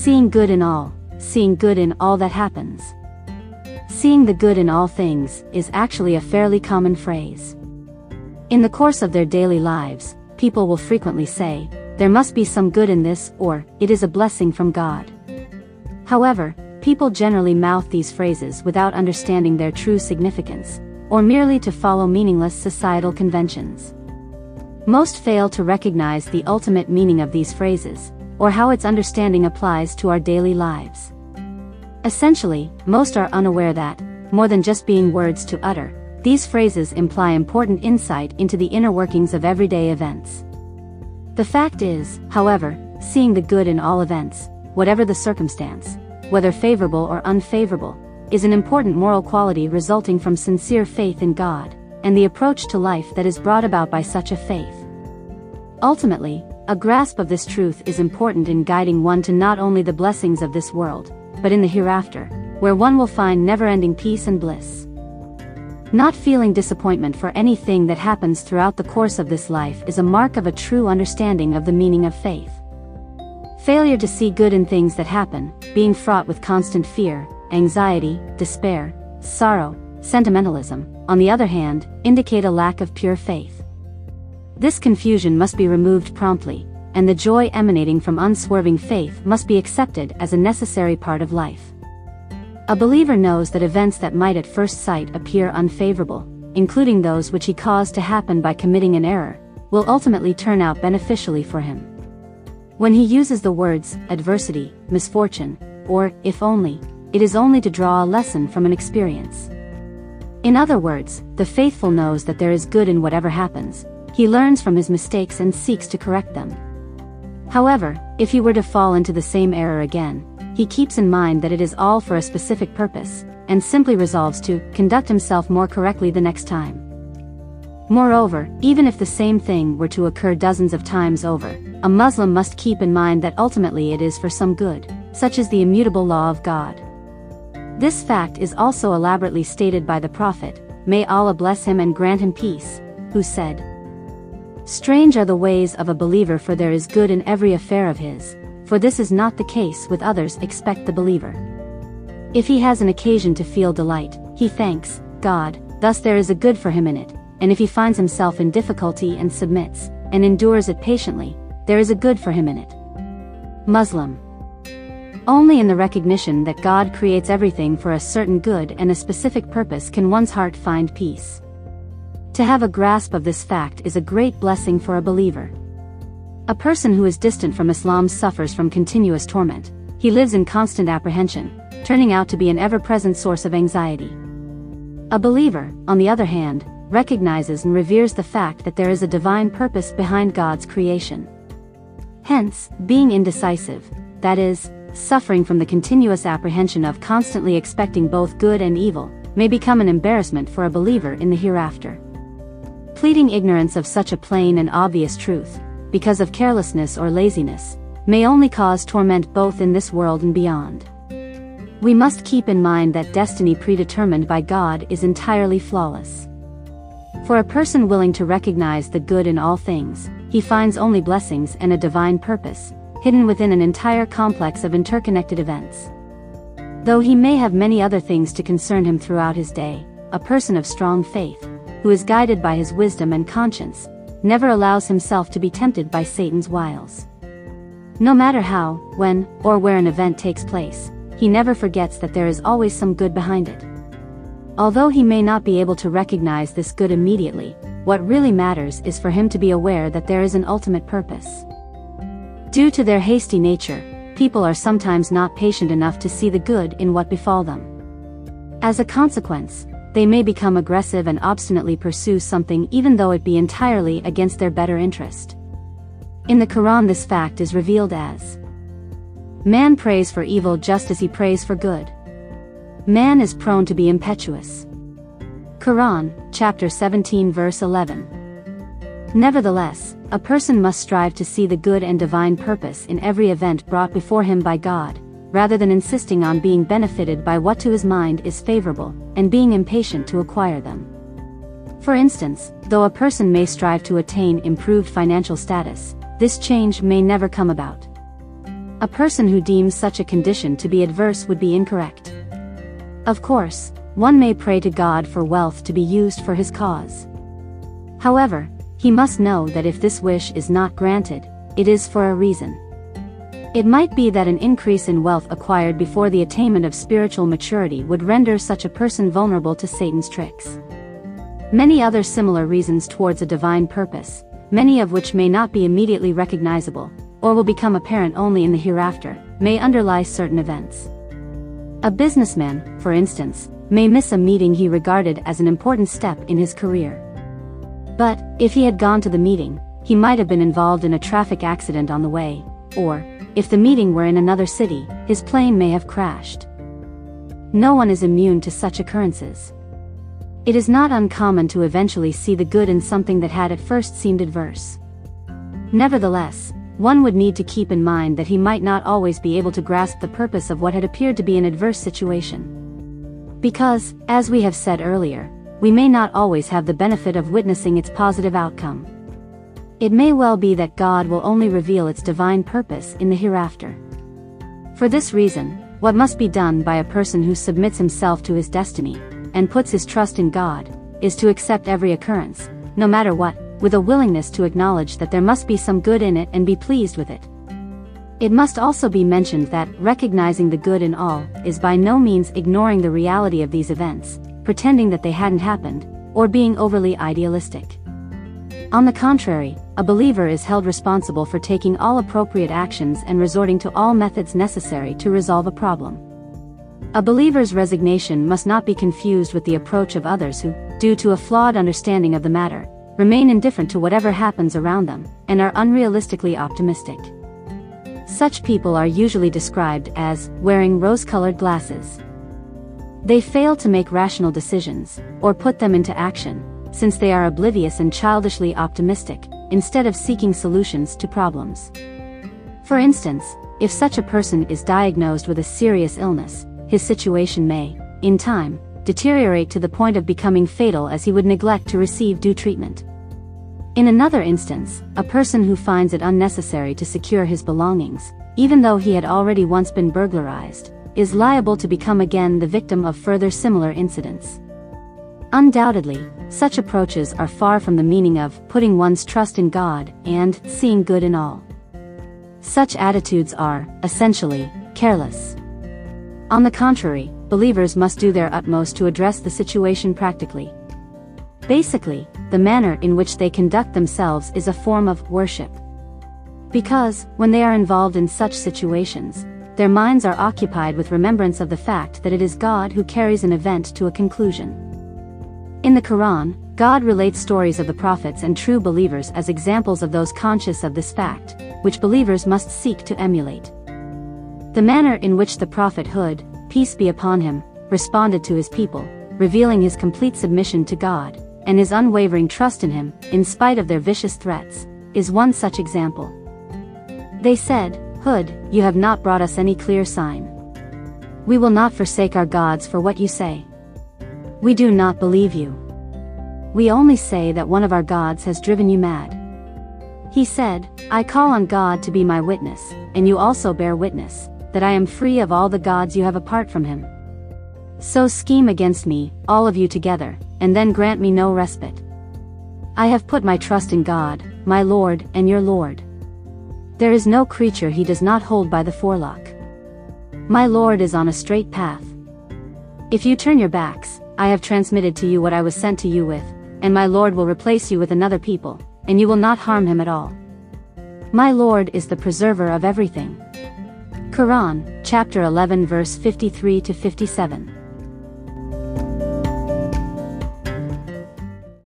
Seeing good in all, seeing good in all that happens. Seeing the good in all things is actually a fairly common phrase. In the course of their daily lives, people will frequently say, there must be some good in this, or, it is a blessing from God. However, people generally mouth these phrases without understanding their true significance, or merely to follow meaningless societal conventions. Most fail to recognize the ultimate meaning of these phrases, or how its understanding applies to our daily lives. Essentially, most are unaware that, more than just being words to utter, these phrases imply important insight into the inner workings of everyday events. The fact is, however, seeing the good in all events, whatever the circumstance, whether favorable or unfavorable, is an important moral quality resulting from sincere faith in God, and the approach to life that is brought about by such a faith. Ultimately, a grasp of this truth is important in guiding one to not only the blessings of this world, but in the hereafter, where one will find never-ending peace and bliss. Not feeling disappointment for anything that happens throughout the course of this life is a mark of a true understanding of the meaning of faith. Failure to see good in things that happen, being fraught with constant fear, anxiety, despair, sorrow, sentimentalism, on the other hand, indicate a lack of pure faith. This confusion must be removed promptly, and the joy emanating from unswerving faith must be accepted as a necessary part of life. A believer knows that events that might at first sight appear unfavorable, including those which he caused to happen by committing an error, will ultimately turn out beneficially for him. When he uses the words adversity, misfortune, or if only, it is only to draw a lesson from an experience. In other words, the faithful knows that there is good in whatever happens, he learns from his mistakes and seeks to correct them. However, if he were to fall into the same error again, he keeps in mind that it is all for a specific purpose, and simply resolves to conduct himself more correctly the next time. Moreover, even if the same thing were to occur dozens of times over, a Muslim must keep in mind that ultimately it is for some good, such as the immutable law of God. This fact is also elaborately stated by the Prophet, may Allah bless him and grant him peace, who said, Strange are the ways of a believer for there is good in every affair of his, for this is not the case with others expect the believer. If he has an occasion to feel delight, he thanks God, thus there is a good for him in it, and if he finds himself in difficulty and submits, and endures it patiently, there is a good for him in it. Muslim. Only in the recognition that God creates everything for a certain good and a specific purpose can one's heart find peace. To have a grasp of this fact is a great blessing for a believer. A person who is distant from Islam suffers from continuous torment, he lives in constant apprehension, turning out to be an ever-present source of anxiety. A believer, on the other hand, recognizes and reveres the fact that there is a divine purpose behind God's creation. Hence, being indecisive, that is, suffering from the continuous apprehension of constantly expecting both good and evil, may become an embarrassment for a believer in the hereafter pleading ignorance of such a plain and obvious truth, because of carelessness or laziness, may only cause torment both in this world and beyond. We must keep in mind that destiny predetermined by God is entirely flawless. For a person willing to recognize the good in all things, he finds only blessings and a divine purpose, hidden within an entire complex of interconnected events. Though he may have many other things to concern him throughout his day, a person of strong faith, who is guided by his wisdom and conscience, never allows himself to be tempted by Satan's wiles. No matter how, when, or where an event takes place, he never forgets that there is always some good behind it. Although he may not be able to recognize this good immediately, what really matters is for him to be aware that there is an ultimate purpose. Due to their hasty nature, people are sometimes not patient enough to see the good in what befall them. As a consequence, they may become aggressive and obstinately pursue something even though it be entirely against their better interest. In the Quran this fact is revealed as Man prays for evil just as he prays for good. Man is prone to be impetuous. Quran, chapter 17 verse 11. Nevertheless, a person must strive to see the good and divine purpose in every event brought before him by God, rather than insisting on being benefited by what to his mind is favorable, and being impatient to acquire them. For instance, though a person may strive to attain improved financial status, this change may never come about. A person who deems such a condition to be adverse would be incorrect. Of course, one may pray to God for wealth to be used for his cause. However, he must know that if this wish is not granted, it is for a reason. It might be that an increase in wealth acquired before the attainment of spiritual maturity would render such a person vulnerable to Satan's tricks. Many other similar reasons towards a divine purpose, many of which may not be immediately recognizable, or will become apparent only in the hereafter, may underlie certain events. A businessman, for instance, may miss a meeting he regarded as an important step in his career. But, if he had gone to the meeting, he might have been involved in a traffic accident on the way, or, if the meeting were in another city, his plane may have crashed. No one is immune to such occurrences. It is not uncommon to eventually see the good in something that had at first seemed adverse. Nevertheless, one would need to keep in mind that he might not always be able to grasp the purpose of what had appeared to be an adverse situation. Because, as we have said earlier, we may not always have the benefit of witnessing its positive outcome. It may well be that God will only reveal its divine purpose in the hereafter. For this reason, what must be done by a person who submits himself to his destiny, and puts his trust in God, is to accept every occurrence, no matter what, with a willingness to acknowledge that there must be some good in it and be pleased with it. It must also be mentioned that recognizing the good in all is by no means ignoring the reality of these events, pretending that they hadn't happened, or being overly idealistic. On the contrary, a believer is held responsible for taking all appropriate actions and resorting to all methods necessary to resolve a problem. A believer's resignation must not be confused with the approach of others who, due to a flawed understanding of the matter, remain indifferent to whatever happens around them, and are unrealistically optimistic. Such people are usually described as wearing rose-colored glasses. They fail to make rational decisions, or put them into action, since they are oblivious and childishly optimistic, instead of seeking solutions to problems. For instance, if such a person is diagnosed with a serious illness, his situation may, in time, deteriorate to the point of becoming fatal as he would neglect to receive due treatment. In another instance, a person who finds it unnecessary to secure his belongings, even though he had already once been burglarized, is liable to become again the victim of further similar incidents. Undoubtedly, such approaches are far from the meaning of putting one's trust in God and seeing good in all. Such attitudes are, essentially, careless. On the contrary, believers must do their utmost to address the situation practically. Basically, the manner in which they conduct themselves is a form of worship. Because, when they are involved in such situations, their minds are occupied with remembrance of the fact that it is God who carries an event to a conclusion. In the Quran, God relates stories of the prophets and true believers as examples of those conscious of this fact, which believers must seek to emulate. The manner in which the Prophet Hud, peace be upon him, responded to his people, revealing his complete submission to God, and his unwavering trust in him, in spite of their vicious threats, is one such example. They said, Hud, you have not brought us any clear sign. We will not forsake our gods for what you say. We do not believe you. We only say that one of our gods has driven you mad. He said, I call on God to be my witness, and you also bear witness, that I am free of all the gods you have apart from him. So scheme against me, all of you together, and then grant me no respite. I have put my trust in God, my Lord and your Lord. There is no creature he does not hold by the forelock. My Lord is on a straight path. If you turn your backs, I have transmitted to you what I was sent to you with, and my Lord will replace you with another people, and you will not harm him at all. My Lord is the preserver of everything. Quran, chapter 11 verse 53 to 57.